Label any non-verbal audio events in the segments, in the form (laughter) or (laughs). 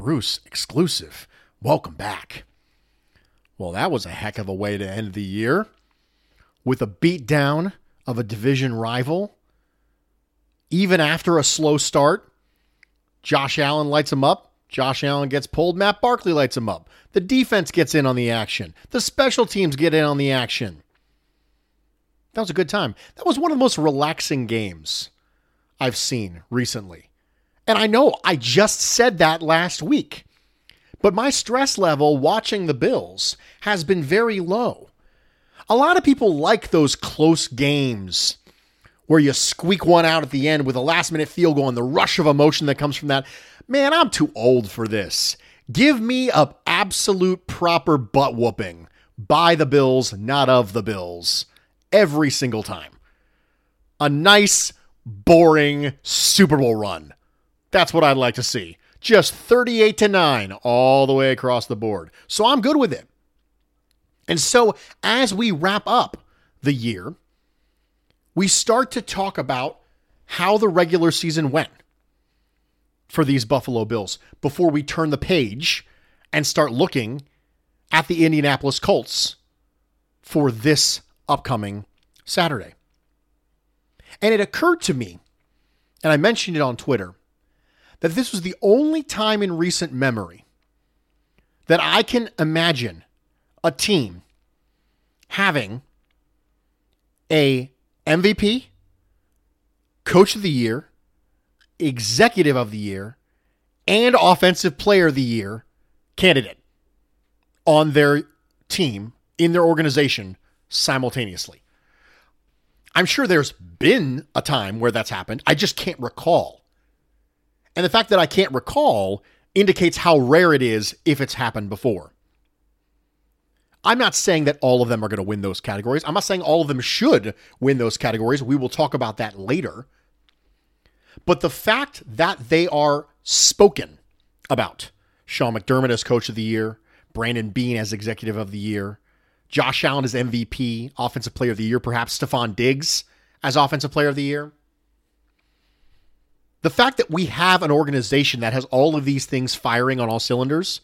Bruce Exclusive. Welcome back. Well, that was a heck of a way to end the year with a beatdown of a division rival. Even after a slow start, Josh Allen lights him up. Josh Allen gets pulled. Matt Barkley lights him up. The defense gets in on the action. The special teams get in on the action. That was a good time. That was one of the most relaxing games I've seen recently. And I know I just said that last week. But my stress level watching the Bills has been very low. A lot of people like those close games where you squeak one out at the end with a last minute field goal and the rush of emotion that comes from that. Man, I'm too old for this. Give me a absolute proper butt whooping by the Bills, not of the Bills, every single time. A nice, boring Super Bowl run. That's what I'd like to see. Just 38 to 9 all the way across the board. So I'm good with it. And so as we wrap up the year, we start to talk about how the regular season went for these Buffalo Bills before we turn the page and start looking at the Indianapolis Colts for this upcoming Saturday. And it occurred to me, and I mentioned it on Twitter, that this was the only time in recent memory that I can imagine a team having a MVP, coach of the year, executive of the year, and offensive player of the year candidate on their team in their organization simultaneously. I'm sure there's been a time where that's happened. I just can't recall. And the fact that I can't recall indicates how rare it is if it's happened before. I'm not saying that all of them are going to win those categories. I'm not saying all of them should win those categories. We will talk about that later. But the fact that they are spoken about Sean McDermott as coach of the year, Brandon Beane as executive of the year, Josh Allen as MVP, offensive player of the year, perhaps Stefon Diggs as offensive player of the year. The fact that we have an organization that has all of these things firing on all cylinders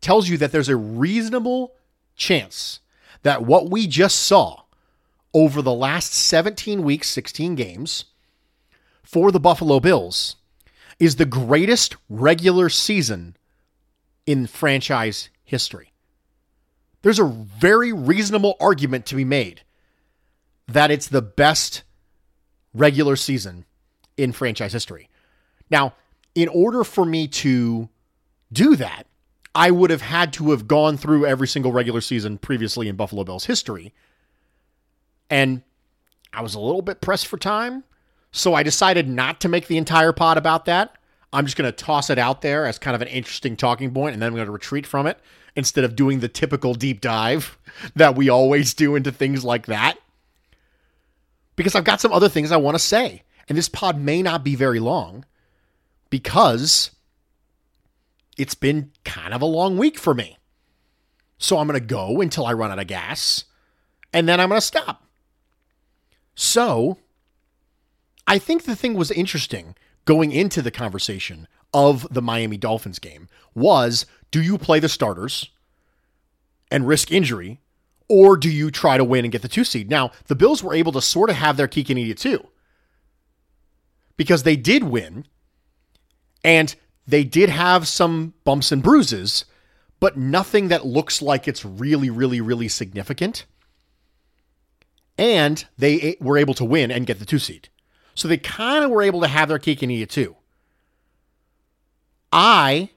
tells you that there's a reasonable chance that what we just saw over the last 17 weeks, 16 games for the Buffalo Bills is the greatest regular season in franchise history. There's a very reasonable argument to be made that it's the best regular season in franchise history. Now, in order for me to do that, I would have had to have gone through every single regular season previously in Buffalo Bills history. And I was a little bit pressed for time. So I decided not to make the entire pod about that. I'm just going to toss it out there as kind of an interesting talking point, and then I'm going to retreat from it instead of doing the typical deep dive (laughs) that we always do into things like that. Because I've got some other things I want to say. And this pod may not be very long because it's been kind of a long week for me. So I'm going to go until I run out of gas and then I'm going to stop. So I think the thing was interesting going into the conversation of the Miami Dolphins game was do you play the starters and risk injury or do you try to win and get the two seed? Now, the Bills were able to sort of have their cake and too because they did win and they did have some bumps and bruises, but nothing that looks like it's really, really, really significant. And they were able to win and get the two seed. So they kind of were able to have their cake and eat it too. I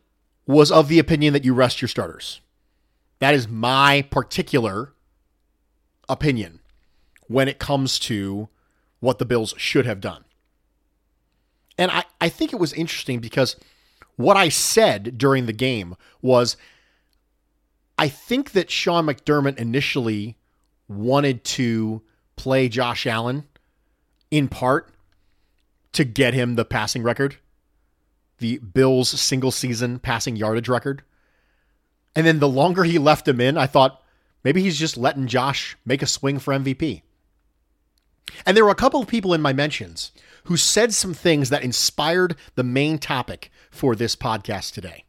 was of the opinion that you rest your starters. That is my particular opinion when it comes to what the Bills should have done. And I, I think it was interesting because what I said during the game was I think that Sean McDermott initially wanted to play Josh Allen in part to get him the passing record, the Bills' single season passing yardage record. And then the longer he left him in, I thought maybe he's just letting Josh make a swing for MVP. And there were a couple of people in my mentions who said some things that inspired the main topic for this podcast today.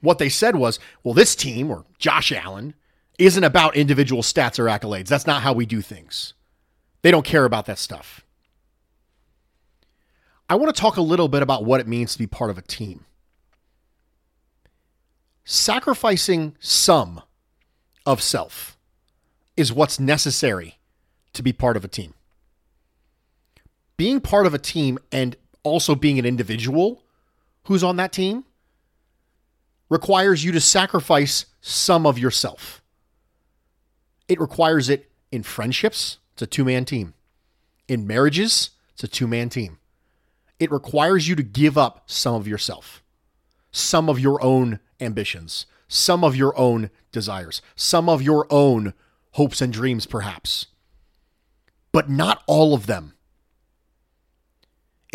What they said was, well, this team, or Josh Allen, isn't about individual stats or accolades. That's not how we do things. They don't care about that stuff. I want to talk a little bit about what it means to be part of a team. Sacrificing some of self is what's necessary to be part of a team. Being part of a team and also being an individual who's on that team requires you to sacrifice some of yourself. It requires it in friendships, it's a two man team. In marriages, it's a two man team. It requires you to give up some of yourself, some of your own ambitions, some of your own desires, some of your own hopes and dreams, perhaps, but not all of them.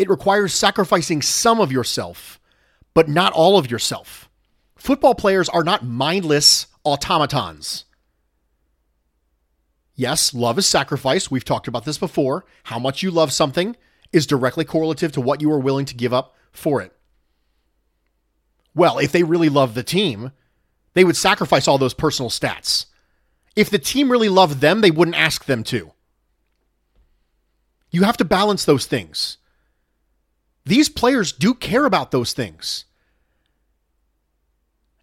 It requires sacrificing some of yourself, but not all of yourself. Football players are not mindless automatons. Yes, love is sacrifice. We've talked about this before. How much you love something is directly correlative to what you are willing to give up for it. Well, if they really love the team, they would sacrifice all those personal stats. If the team really loved them, they wouldn't ask them to. You have to balance those things. These players do care about those things.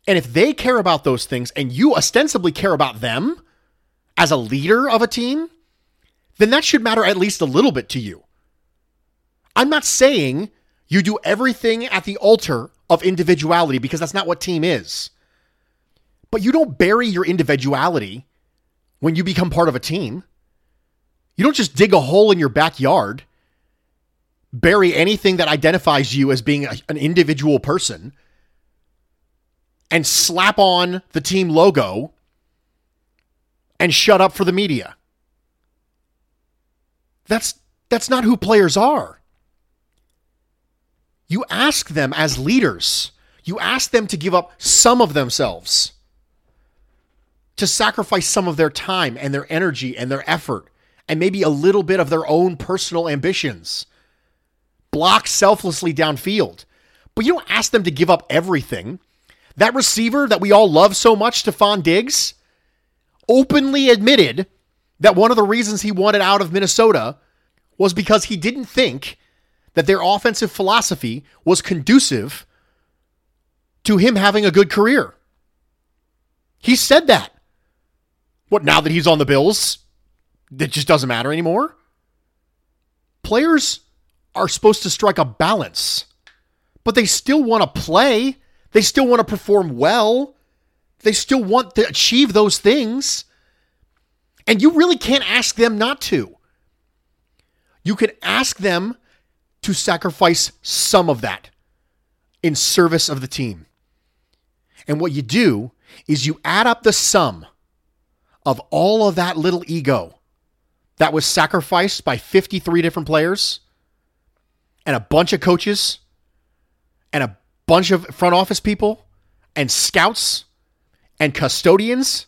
And if they care about those things and you ostensibly care about them as a leader of a team, then that should matter at least a little bit to you. I'm not saying you do everything at the altar of individuality because that's not what team is. But you don't bury your individuality when you become part of a team. You don't just dig a hole in your backyard, bury anything that identifies you as being a, an individual person, and slap on the team logo and shut up for the media. That's that's not who players are. You ask them as leaders. You ask them to give up some of themselves. To sacrifice some of their time and their energy and their effort and maybe a little bit of their own personal ambitions. Block selflessly downfield. But you don't ask them to give up everything. That receiver that we all love so much, Stefon Diggs, openly admitted that one of the reasons he wanted out of Minnesota was because he didn't think that their offensive philosophy was conducive to him having a good career. He said that. What, now that he's on the Bills, it just doesn't matter anymore? Players are supposed to strike a balance, but they still want to play. They still want to perform well. They still want to achieve those things. And you really can't ask them not to. You can ask them to sacrifice some of that in service of the team. And what you do is you add up the sum of all of that little ego that was sacrificed by 53 different players and a bunch of coaches and a bunch of front office people and scouts and custodians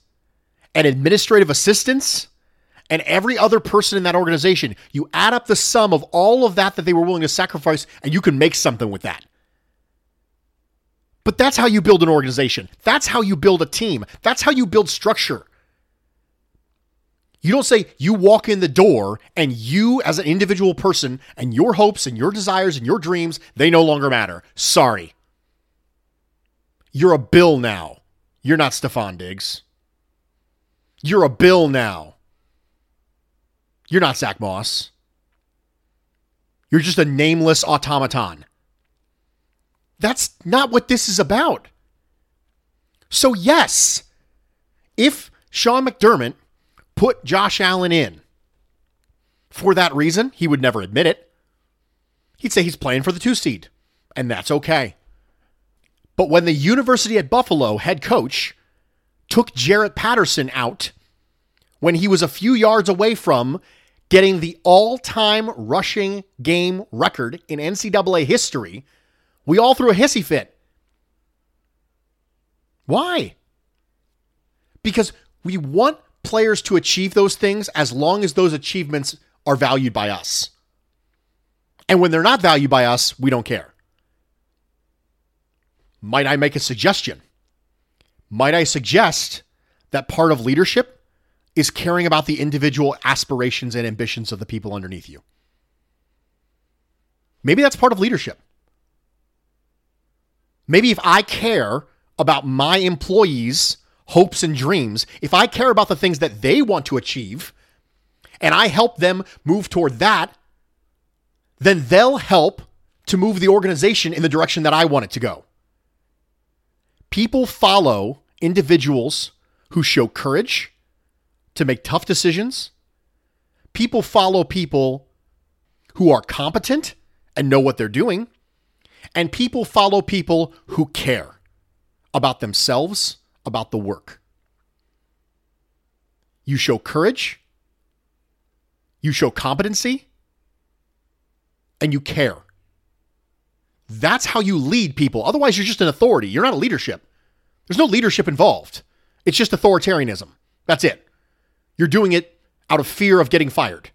and administrative assistants and every other person in that organization, you add up the sum of all of that that they were willing to sacrifice, and you can make something with that. But that's how you build an organization. That's how you build a team. That's how you build structure. You don't say you walk in the door and you, as an individual person, and your hopes and your desires and your dreams, they no longer matter. Sorry. You're a bill now. You're not Stefon Diggs. You're a bill now. You're not Zach Moss. You're just a nameless automaton. That's not what this is about. So, yes, if Sean McDermott put Josh Allen in for that reason, he would never admit it. He'd say he's playing for the two seed, and that's okay. But when the University at Buffalo head coach took Jaret Patterson out when he was a few yards away from getting the all time rushing game record in NCAA history, we all threw a hissy fit. Why? Because we want players to achieve those things as long as those achievements are valued by us. And when they're not valued by us, we don't care. Might I make a suggestion? Might I suggest that part of leadership is caring about the individual aspirations and ambitions of the people underneath you? Maybe that's part of leadership. Maybe if I care about my employees' hopes and dreams, if I care about the things that they want to achieve, and I help them move toward that, then they'll help to move the organization in the direction that I want it to go. People follow individuals who show courage to make tough decisions. People follow people who are competent and know what they're doing. And people follow people who care about themselves, about the work. You show courage, you show competency, and you care. That's how you lead people. Otherwise, you're just an authority. You're not a leadership. There's no leadership involved. It's just authoritarianism. That's it. You're doing it out of fear of getting fired.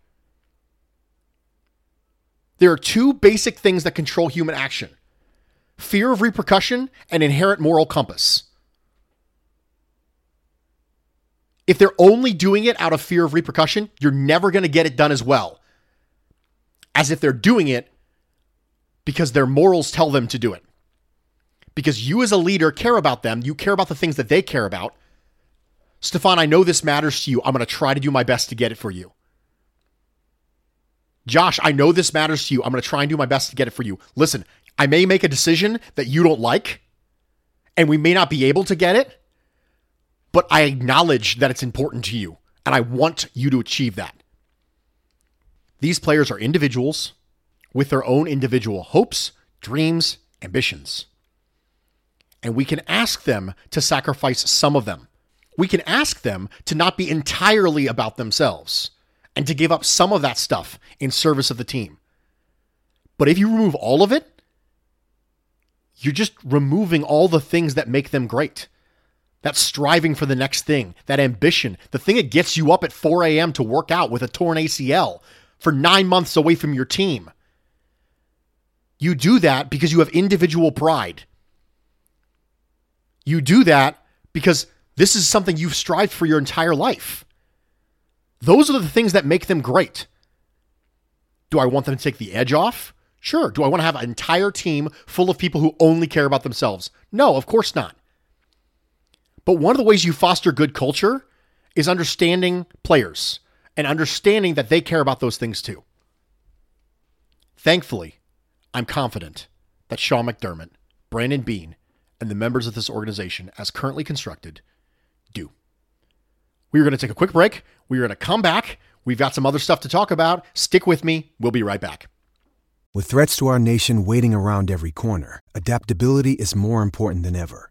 There are two basic things that control human action fear of repercussion and inherent moral compass. If they're only doing it out of fear of repercussion, you're never going to get it done as well as if they're doing it because their morals tell them to do it. Because you, as a leader, care about them, you care about the things that they care about. Stefon, I know this matters to you. I'm going to try to do my best to get it for you. Josh, I know this matters to you. I'm going to try and do my best to get it for you. Listen, I may make a decision that you don't like, and we may not be able to get it, but I acknowledge that it's important to you, and I want you to achieve that. These players are individuals with their own individual hopes, dreams, ambitions. And we can ask them to sacrifice some of them. We can ask them to not be entirely about themselves and to give up some of that stuff in service of the team. But if you remove all of it, you're just removing all the things that make them great that striving for the next thing, that ambition, the thing that gets you up at 4 a.m. to work out with a torn ACL for nine months away from your team. You do that because you have individual pride. You do that because this is something you've strived for your entire life. Those are the things that make them great. Do I want them to take the edge off? Sure. Do I want to have an entire team full of people who only care about themselves? No, of course not. But one of the ways you foster good culture is understanding players and understanding that they care about those things too. Thankfully, I'm confident that Sean McDermott, Brandon Beane, and the members of this organization, as currently constructed, do. We are going to take a quick break. We are going to come back. We've got some other stuff to talk about. Stick with me. We'll be right back. With threats to our nation waiting around every corner, adaptability is more important than ever.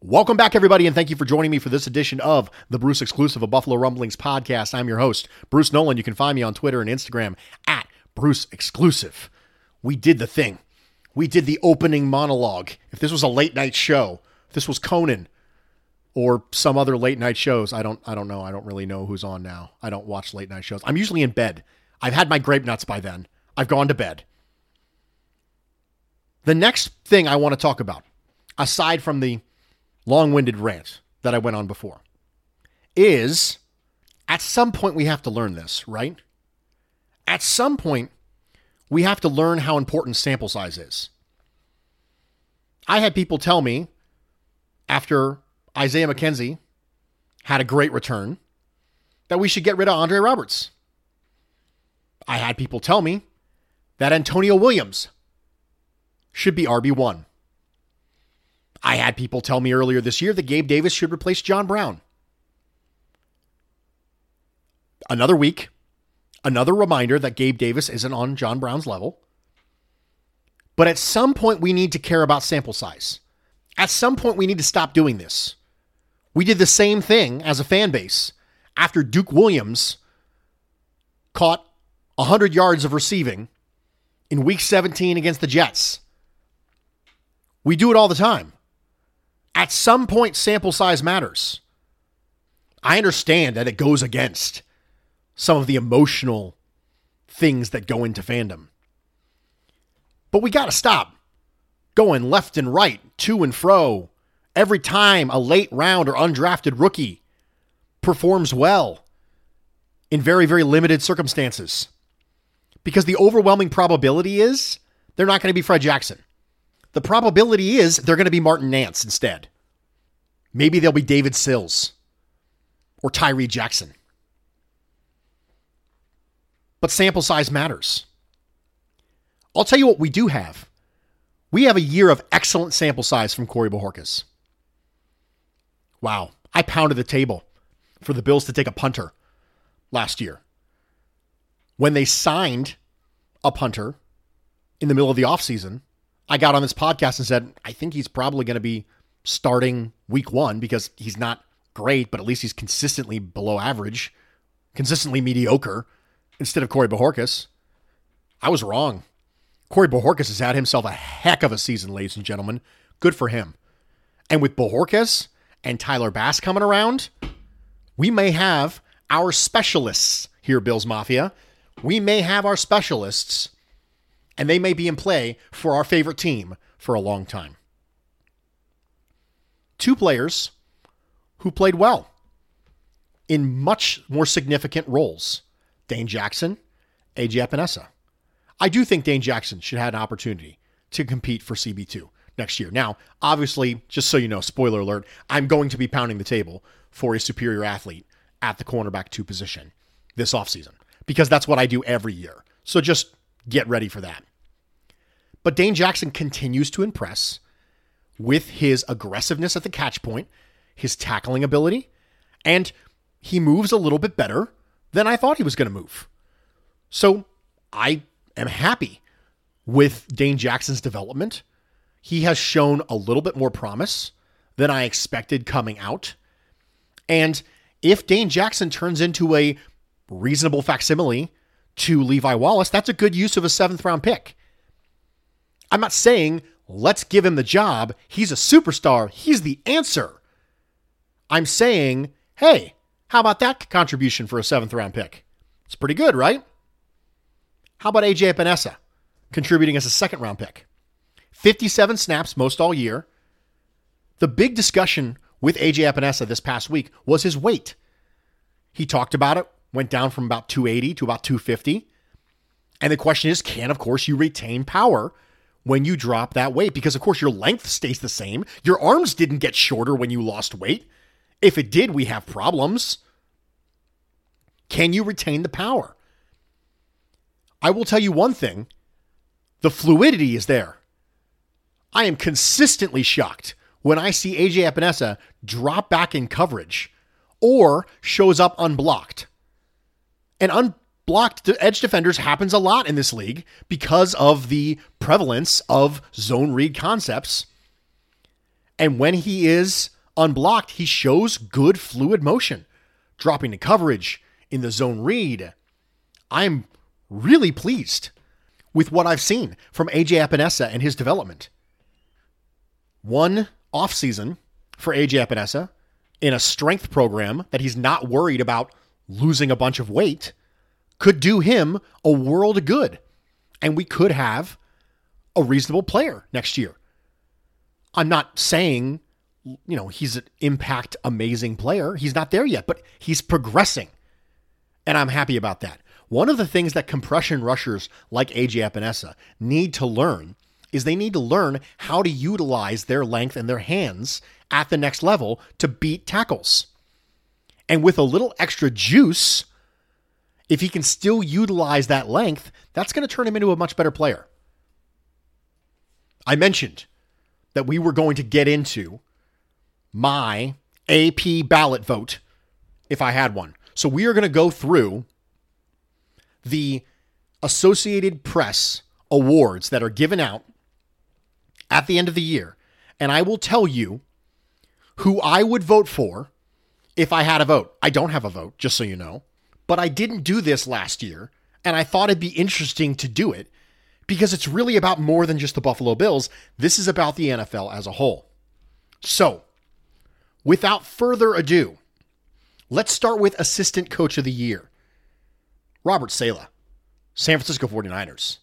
Welcome back, everybody, and thank you for joining me for this edition of the Bruce Exclusive of Buffalo Rumblings podcast. I'm your host, Bruce Nolan. You can find me on Twitter and Instagram at Bruce Exclusive. We did the thing. We did the opening monologue. If this was a late night show, this was Conan or some other late night shows, I don't I don't know. I don't really know who's on now. I don't watch late night shows. I'm usually in bed. I've had my grape nuts by then. I've gone to bed. The next thing I want to talk about, aside from the long winded rant that I went on before, is at some point we have to learn this, right? At some point, we have to learn how important sample size is. I had people tell me after Isaiah McKenzie had a great return that we should get rid of Andre Roberts. I had people tell me that Antonio Williams should be RB1. I had people tell me earlier this year that Gabe Davis should replace John Brown. Another week, another reminder that Gabe Davis isn't on John Brown's level. But at some point, we need to care about sample size. At some point, we need to stop doing this. We did the same thing as a fan base after Duke Williams caught 100 yards of receiving in week 17 against the Jets. We do it all the time. At some point, sample size matters. I understand that it goes against some of the emotional things that go into fandom. But we got to stop going left and right, to and fro, every time a late round or undrafted rookie performs well in very, very limited circumstances. Because the overwhelming probability is they're not going to be Fred Jackson. The probability is they're going to be Martin Nance instead. Maybe they'll be David Sills or Tyree Jackson. But sample size matters. I'll tell you what we do have. We have a year of excellent sample size from Corey Bojorquez. Wow. I pounded the table for the Bills to take a punter last year. When they signed a punter in the middle of the offseason, I got on this podcast and said, I think he's probably going to be starting week one because he's not great, but at least he's consistently below average, consistently mediocre instead of Corey Bojorquez. I was wrong. Corey Bojorquez has had himself a heck of a season, ladies and gentlemen. Good for him. And with Bojorquez and Tyler Bass coming around, we may have our specialists here, Bills Mafia. We may have our specialists, and they may be in play for our favorite team for a long time. Two players who played well in much more significant roles Dane Jackson, AJ Epenesa. I do think Dane Jackson should have an opportunity to compete for CB2 next year. Now, obviously, just so you know, spoiler alert, I'm going to be pounding the table for a superior athlete at the cornerback two position this offseason because that's what I do every year. So just get ready for that. But Dane Jackson continues to impress with his aggressiveness at the catch point, his tackling ability, and he moves a little bit better than I thought he was going to move. So I am happy with Dane Jackson's development. He has shown a little bit more promise than I expected coming out. And if Dane Jackson turns into a reasonable facsimile to Levi Wallace, that's a good use of a seventh round pick. I'm not saying let's give him the job. He's a superstar. He's the answer. I'm saying, hey, how about that contribution for a seventh round pick? It's pretty good, right? How about AJ Epenesa contributing as a second round pick? 57 snaps most all year. The big discussion with AJ Epenesa this past week was his weight. He talked about it, went down from about 280 to about 250. And the question is can, of course, you retain power when you drop that weight? Because, of course, your length stays the same. Your arms didn't get shorter when you lost weight. If it did, we have problems. Can you retain the power? I will tell you one thing the fluidity is there. I am consistently shocked when I see AJ Epenesa drop back in coverage or shows up unblocked. And unblocked edge defenders happens a lot in this league because of the prevalence of zone read concepts. And when he is unblocked, he shows good fluid motion, dropping to coverage in the zone read. I'm really pleased with what I've seen from AJ Epenesa and his development. One offseason for AJ Epenesa in a strength program that he's not worried about losing a bunch of weight could do him a world of good. And we could have a reasonable player next year. I'm not saying, you know, he's an impact amazing player. He's not there yet, but he's progressing. And I'm happy about that. One of the things that compression rushers like AJ Epenesa need to learn is they need to learn how to utilize their length and their hands at the next level to beat tackles. And with a little extra juice, if he can still utilize that length, that's going to turn him into a much better player. I mentioned that we were going to get into my AP ballot vote if I had one. So we are going to go through the Associated Press awards that are given out at the end of the year, and I will tell you who I would vote for if I had a vote. I don't have a vote, just so you know. But I didn't do this last year, and I thought it'd be interesting to do it because it's really about more than just the Buffalo Bills. This is about the NFL as a whole. So, without further ado, let's start with Assistant Coach of the Year. Robert Saleh, San Francisco 49ers,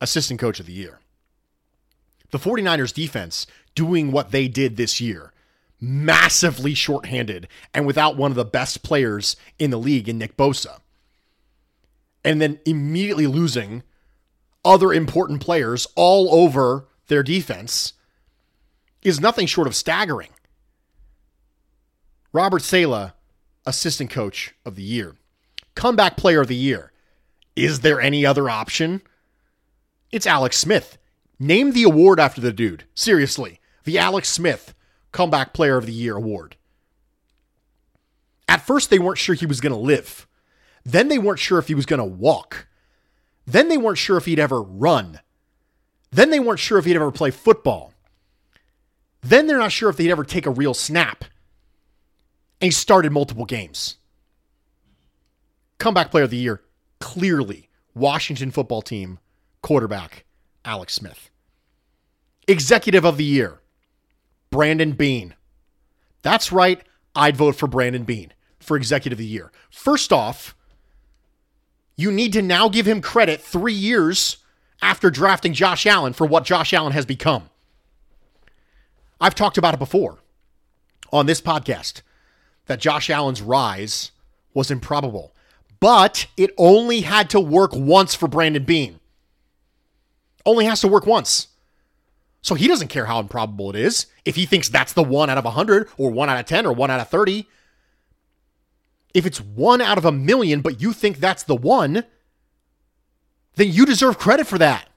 Assistant Coach of the Year. The 49ers defense doing what they did this year massively shorthanded and without one of the best players in the league in Nick Bosa. And then immediately losing other important players all over their defense is nothing short of staggering. Robert Saleh, assistant coach of the year. Comeback player of the year. Is there any other option? It's Alex Smith. Name the award after the dude. Seriously. The Alex Smith Comeback Player of the Year award. At first, they weren't sure he was going to live. Then they weren't sure if he was going to walk. Then they weren't sure if he'd ever run. Then they weren't sure if he'd ever play football. Then they're not sure if they'd ever take a real snap. And he started multiple games. Comeback Player of the Year, clearly, Washington football team quarterback, Alex Smith. Executive of the Year, Brandon Beane. That's right, I'd vote for Brandon Beane for Executive of the Year. First off, you need to now give him credit three years after drafting Josh Allen for what Josh Allen has become. I've talked about it before on this podcast that Josh Allen's rise was improbable, but it only had to work once for Brandon Beane. Only has to work once. So he doesn't care how improbable it is. If he thinks that's the one out of 100 or one out of 10 or one out of 30, if it's one out of a million, but you think that's the one, then you deserve credit for that.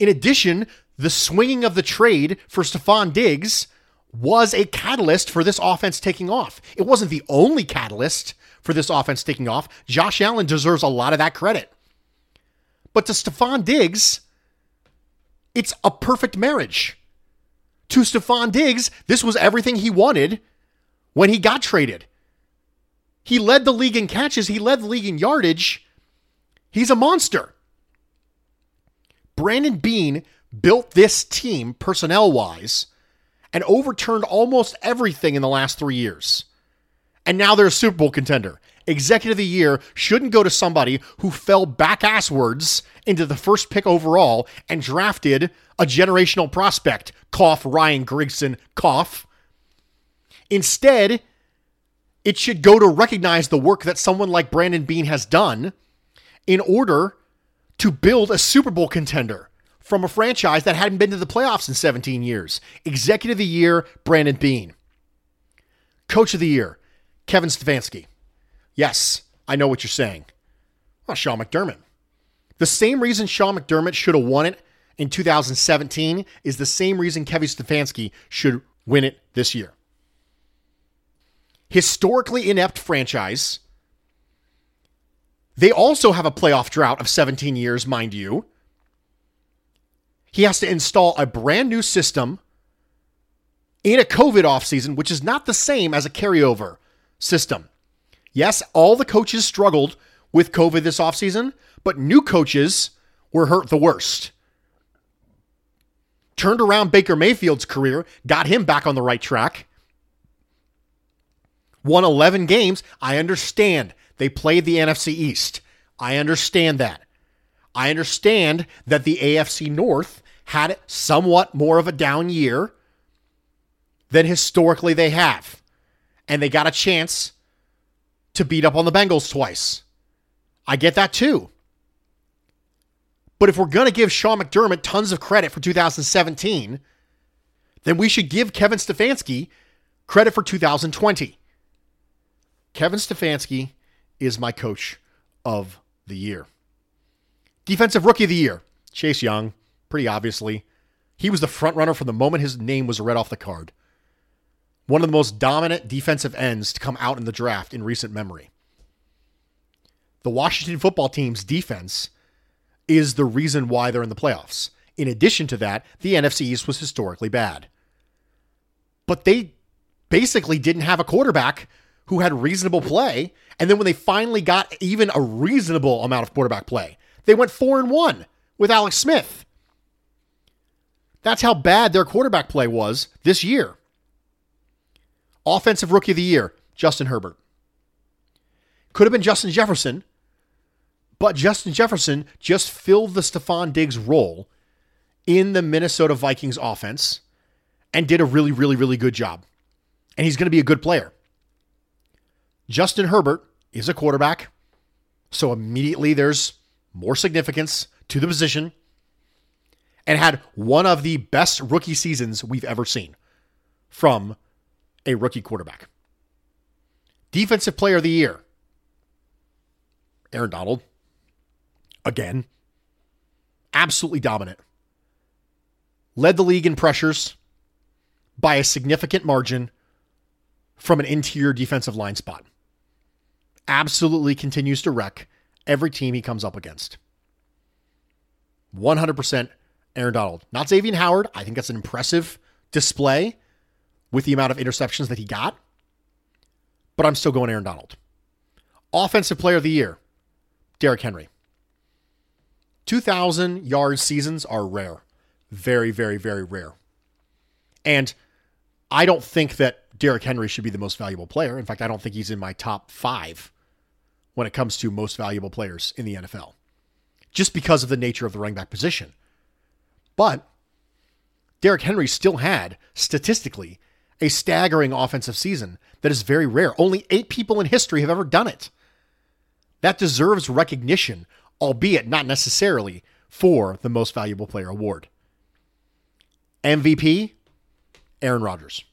In addition, the swinging of the trade for Stefon Diggs was a catalyst for this offense taking off. It wasn't the only catalyst for this offense taking off. Josh Allen deserves a lot of that credit. But to Stefon Diggs, it's a perfect marriage. To Stefon Diggs, this was everything he wanted when he got traded. He led the league in catches, he led the league in yardage. He's a monster. Brandon Beane built this team personnel wise and overturned almost everything in the last three years. And now they're a Super Bowl contender. Executive of the Year shouldn't go to somebody who fell back asswards into the first pick overall and drafted a generational prospect, cough Ryan Grigson, cough. Instead, it should go to recognize the work that someone like Brandon Beane has done in order to build a Super Bowl contender from a franchise that hadn't been to the playoffs in 17 years. Executive of the Year, Brandon Beane. Coach of the Year, Kevin Stefanski. Yes, I know what you're saying. Well, Sean McDermott. The same reason Sean McDermott should have won it in 2017 is the same reason Kevin Stefanski should win it this year. Historically inept franchise They also have a playoff drought of 17 years, mind you. He has to install a brand new system in a COVID offseason, which is not the same as a carryover system. Yes, all the coaches struggled with COVID this offseason, but new coaches were hurt the worst. Turned around Baker Mayfield's career, got him back on the right track. Won 11 games. I understand they played the NFC East. I understand that. I understand that the AFC North had somewhat more of a down year than historically they have. And they got a chance to beat up on the Bengals twice. I get that too. But if we're going to give Sean McDermott tons of credit for 2017, then we should give Kevin Stefanski credit for 2020. Kevin Stefanski is my coach of the year. Defensive rookie of the year, Chase Young, pretty obviously. He was the front runner from the moment his name was read off the card. One of the most dominant defensive ends to come out in the draft in recent memory. The Washington football team's defense is the reason why they're in the playoffs. In addition to that, the NFC East was historically bad. But they basically didn't have a quarterback who had reasonable play. And then when they finally got even a reasonable amount of quarterback play, they went four and one with Alex Smith. That's how bad their quarterback play was this year. Offensive rookie of the year, Justin Herbert. Could have been Justin Jefferson, but Justin Jefferson just filled the Stefon Diggs role in the Minnesota Vikings offense and did a really, really, really good job. And he's going to be a good player. Justin Herbert is a quarterback, so immediately there's more significance to the position and had one of the best rookie seasons we've ever seen from a rookie quarterback. Defensive player of the year, Aaron Donald. Again, absolutely dominant. Led the league in pressures by a significant margin from an interior defensive line spot. Absolutely continues to wreck every team he comes up against. 100% Aaron Donald. Not Xavier Howard. I think that's an impressive display with the amount of interceptions that he got. But I'm still going Aaron Donald. Offensive player of the year, Derrick Henry. 2,000 yard seasons are rare. Very, very, very rare. And I don't think that Derrick Henry should be the most valuable player. In fact, I don't think he's in my top five when it comes to most valuable players in the NFL, just because of the nature of the running back position. But Derrick Henry still had, statistically, a staggering offensive season that is very rare. Only eight people in history have ever done it. That deserves recognition, albeit not necessarily for the most valuable player award. MVP, Aaron Rodgers.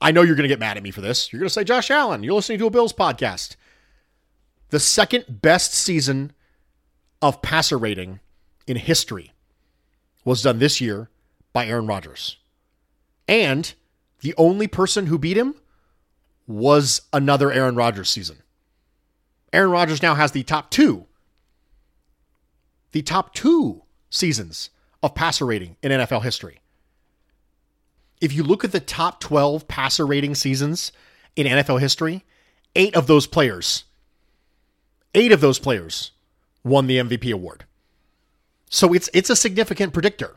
I know you're going to get mad at me for this. You're going to say, Josh Allen, you're listening to a Bills podcast. The second best season of passer rating in history was done this year by Aaron Rodgers. And the only person who beat him was another Aaron Rodgers season. Aaron Rodgers now has the top two, the top two seasons of passer rating in NFL history. If you look at the top 12 passer rating seasons in NFL history, eight of those players, eight of those players won the MVP award. So it's it's a significant predictor.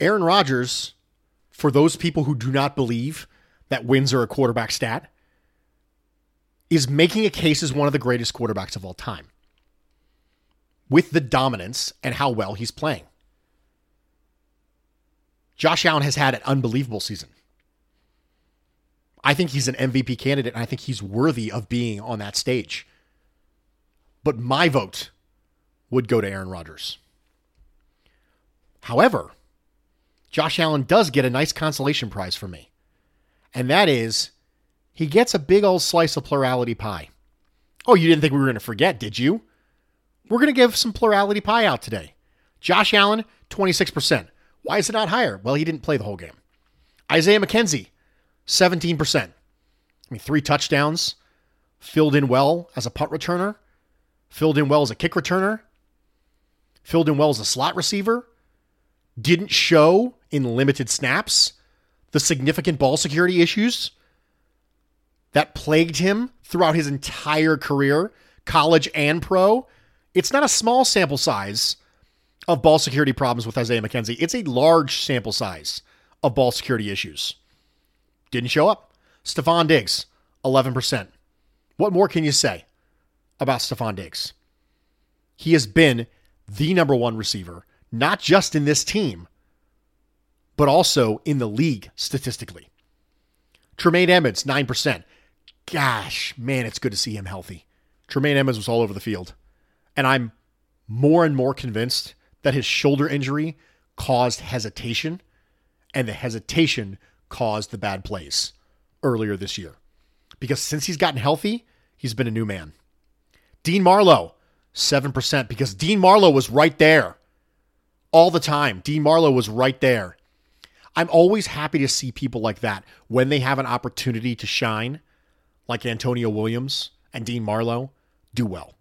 Aaron Rodgers, for those people who do not believe that wins are a quarterback stat, is making a case as one of the greatest quarterbacks of all time. With the dominance and how well he's playing. Josh Allen has had an unbelievable season. I think he's an MVP candidate, and I think he's worthy of being on that stage. But my vote would go to Aaron Rodgers. However, Josh Allen does get a nice consolation prize for me. And that is he gets a big old slice of plurality pie. Oh, you didn't think we were going to forget, did you? We're going to give some plurality pie out today. Josh Allen, 26%. Why is it not higher? Well, he didn't play the whole game. Isaiah McKenzie, 17%. I mean, three touchdowns, filled in well as a punt returner, filled in well as a kick returner, filled in well as a slot receiver, didn't show in limited snaps the significant ball security issues that plagued him throughout his entire career, college and pro. It's not a small sample size of ball security problems with Isaiah McKenzie. It's a large sample size of ball security issues. Didn't show up. Stefon Diggs, 11%. What more can you say about Stefon Diggs? He has been the number one receiver, not just in this team, but also in the league statistically. Tremaine Edmunds, 9%. Gosh, man, it's good to see him healthy. Tremaine Edmunds was all over the field. And I'm more and more convinced that his shoulder injury caused hesitation, and the hesitation caused the bad plays earlier this year. Because since he's gotten healthy, he's been a new man. Dean Marlowe, 7%, because Dean Marlowe was right there all the time. Dean Marlowe was right there. I'm always happy to see people like that when they have an opportunity to shine, like Antonio Williams and Dean Marlowe, do well.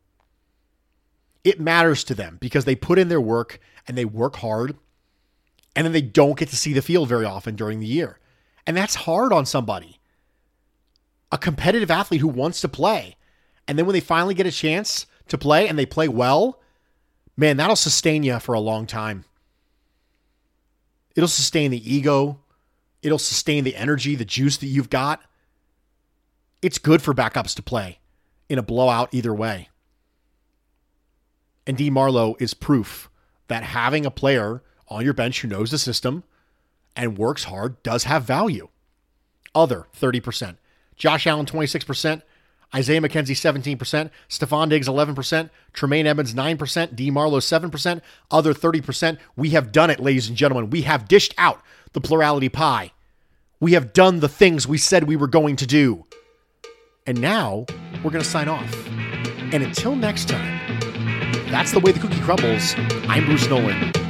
It matters to them because they put in their work and they work hard, and then they don't get to see the field very often during the year. And that's hard on somebody. A competitive athlete who wants to play. And then when they finally get a chance to play and they play well, man, that'll sustain you for a long time. It'll sustain the ego. It'll sustain the energy, the juice that you've got. It's good for backups to play in a blowout either way. And D Marlowe is proof that having a player on your bench who knows the system and works hard does have value. Other 30%. Josh Allen 26%, Isaiah McKenzie 17%, Stefon Diggs 11%, Tremaine Edmunds 9%, D Marlowe 7%, other 30%. We have done it, ladies and gentlemen. We have dished out the plurality pie. We have done the things we said we were going to do. And now we're going to sign off. And until next time, that's the way the cookie crumbles. I'm Bruce Nolan.